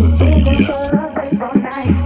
Sevilla. civilian.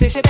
fish it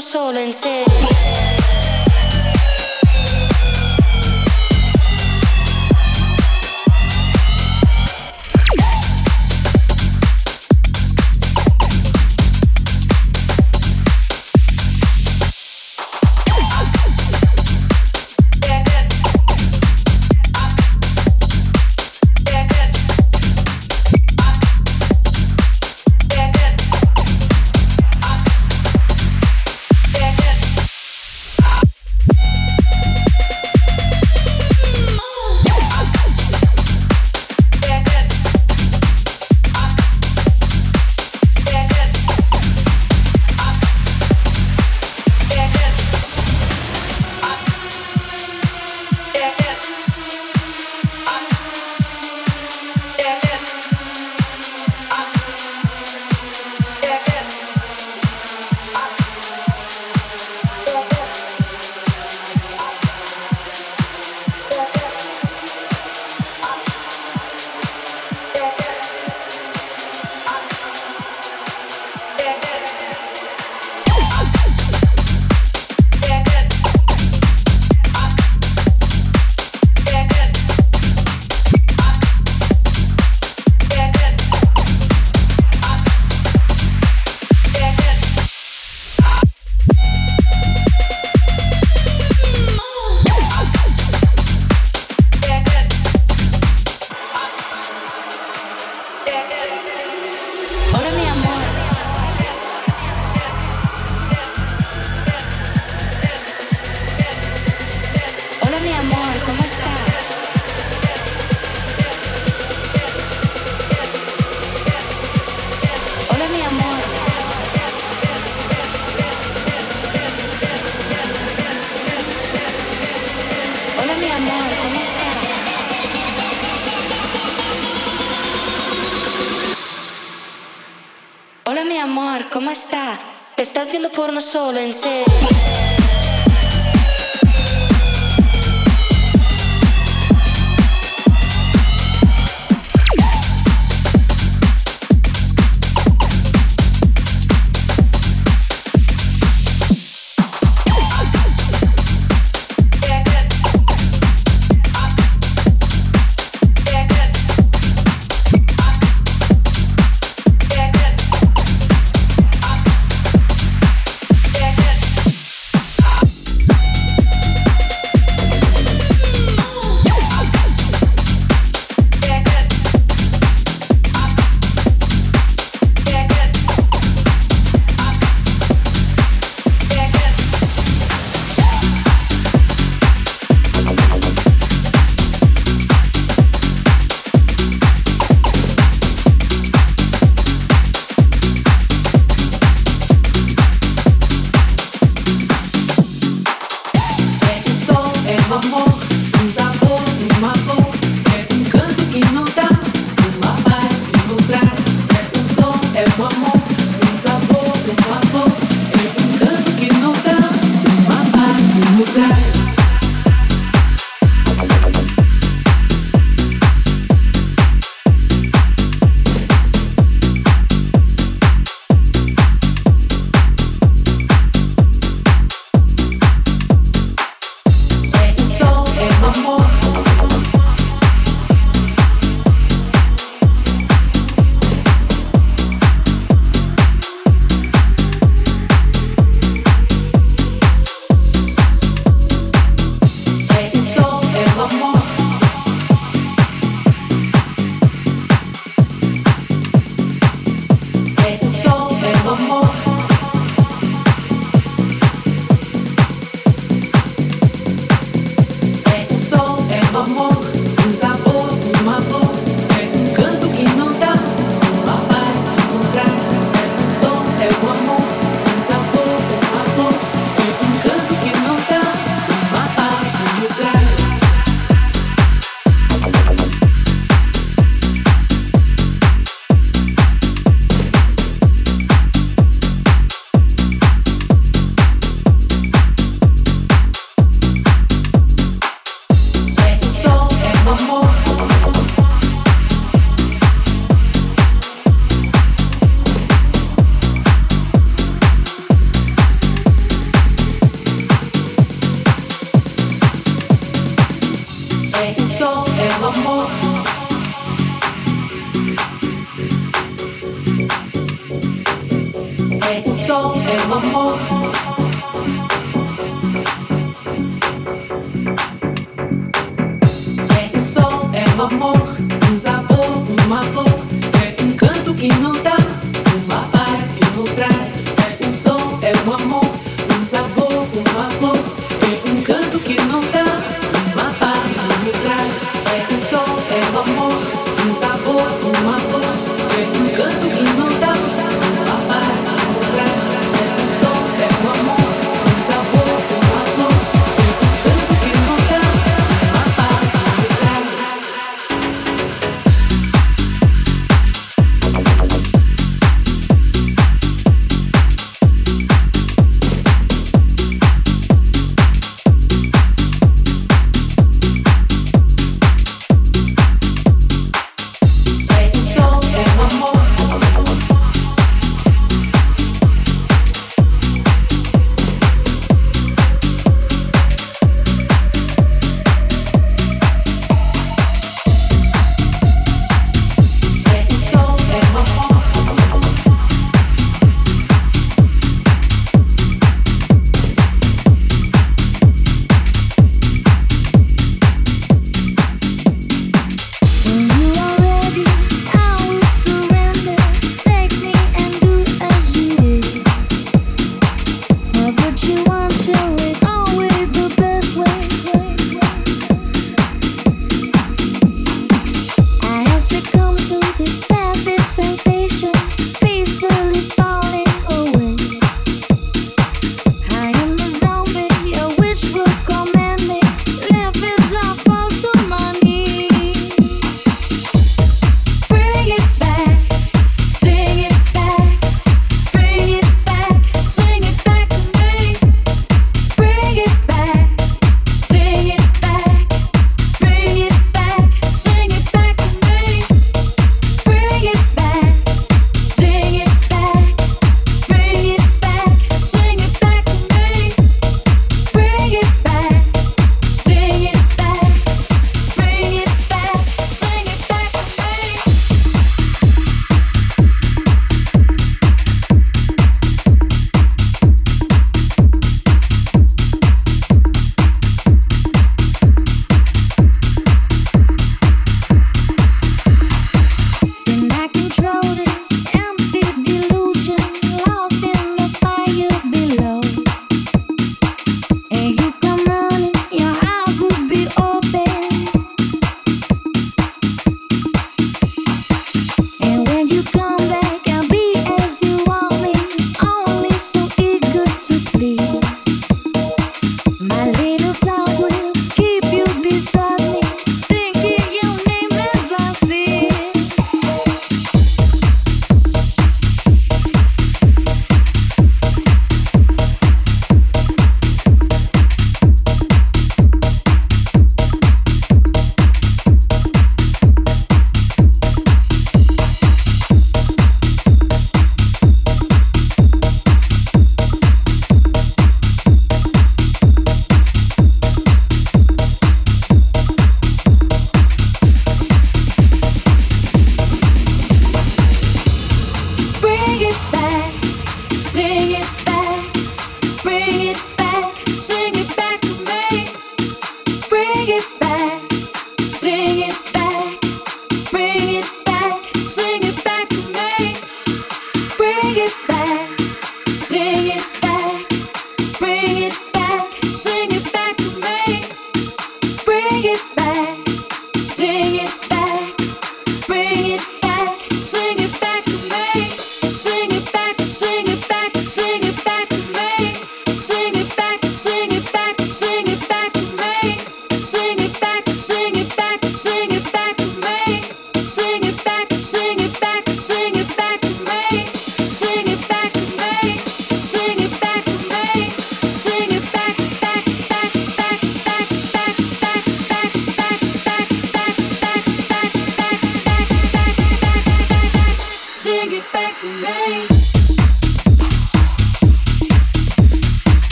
solo in sé. Serio. solo en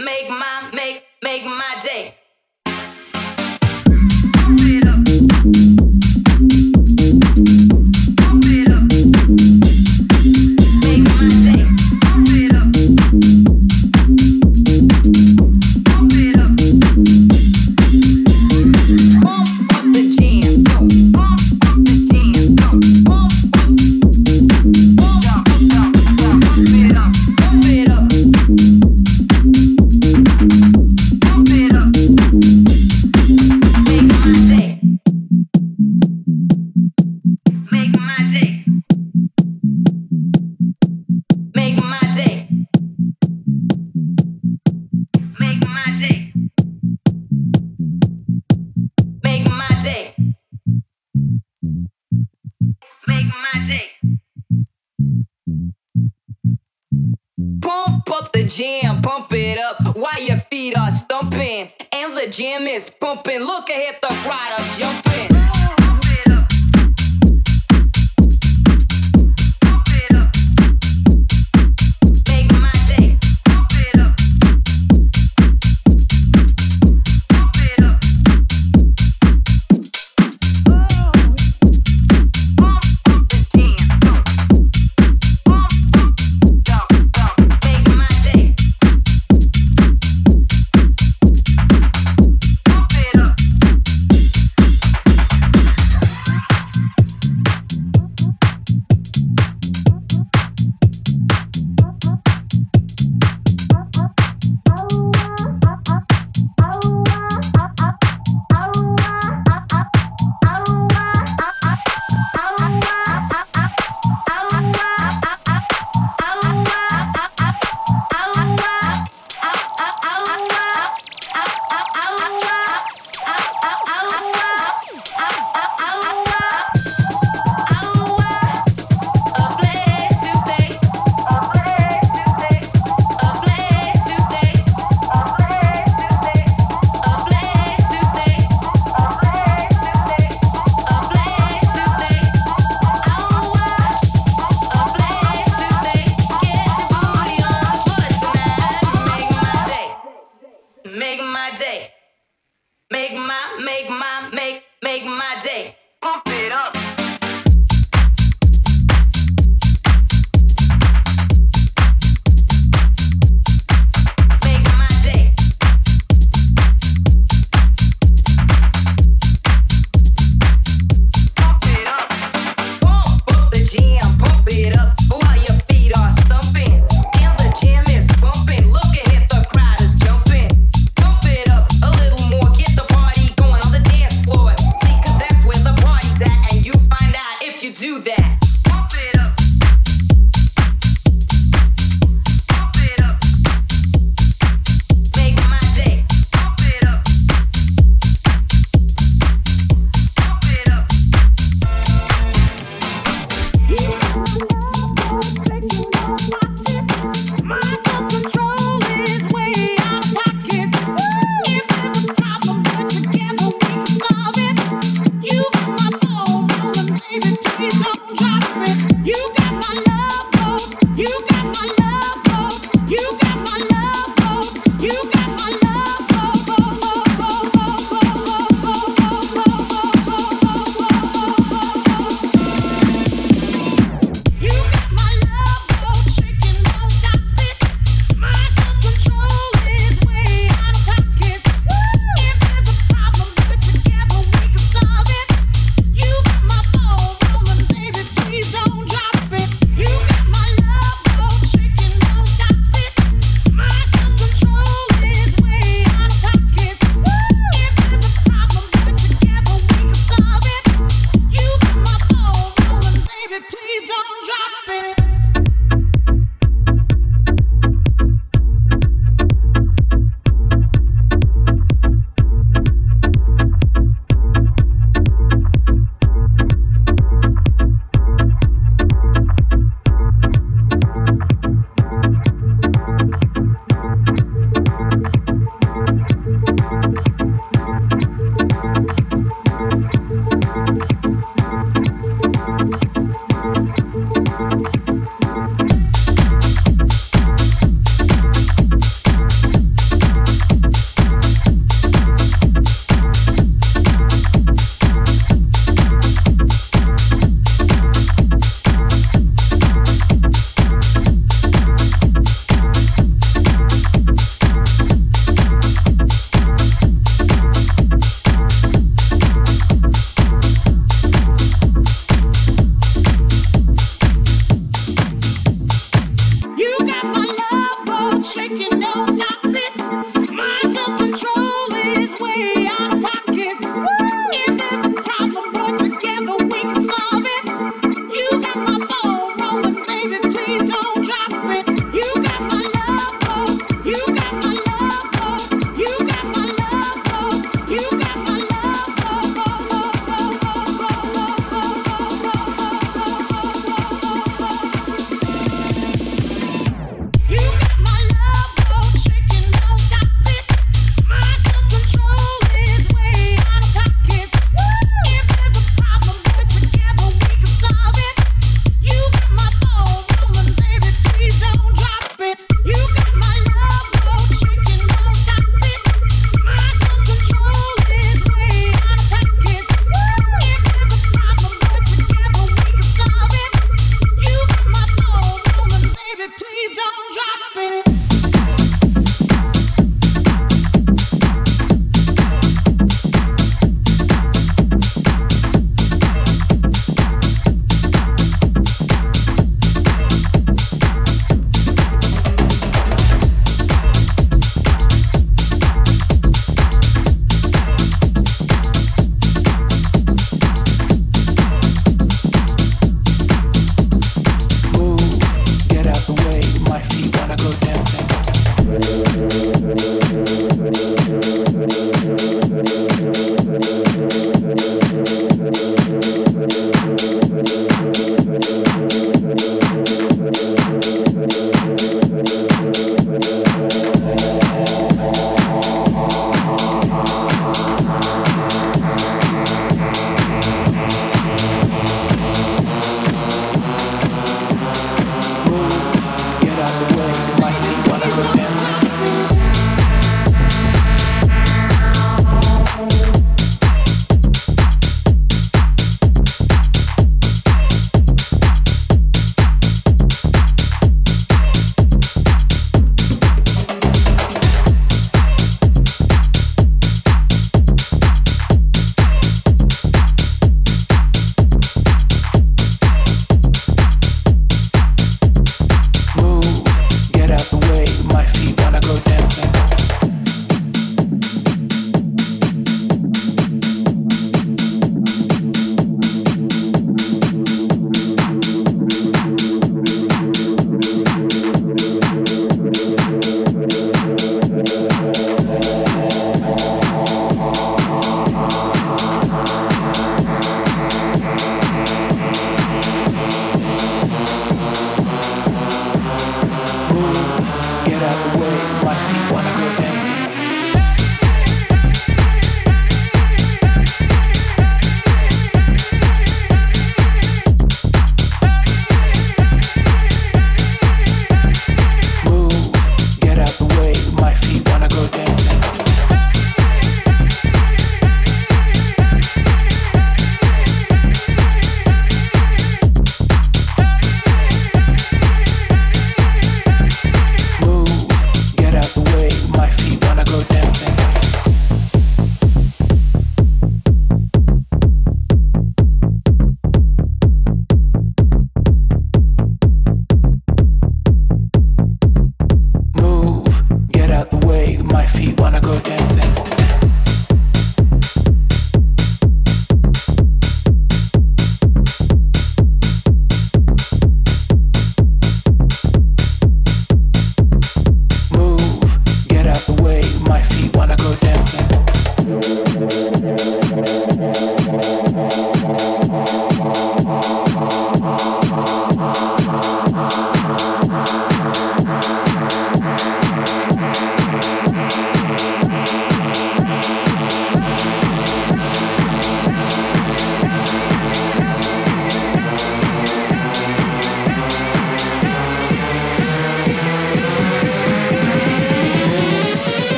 make my make make my day.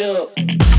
It up.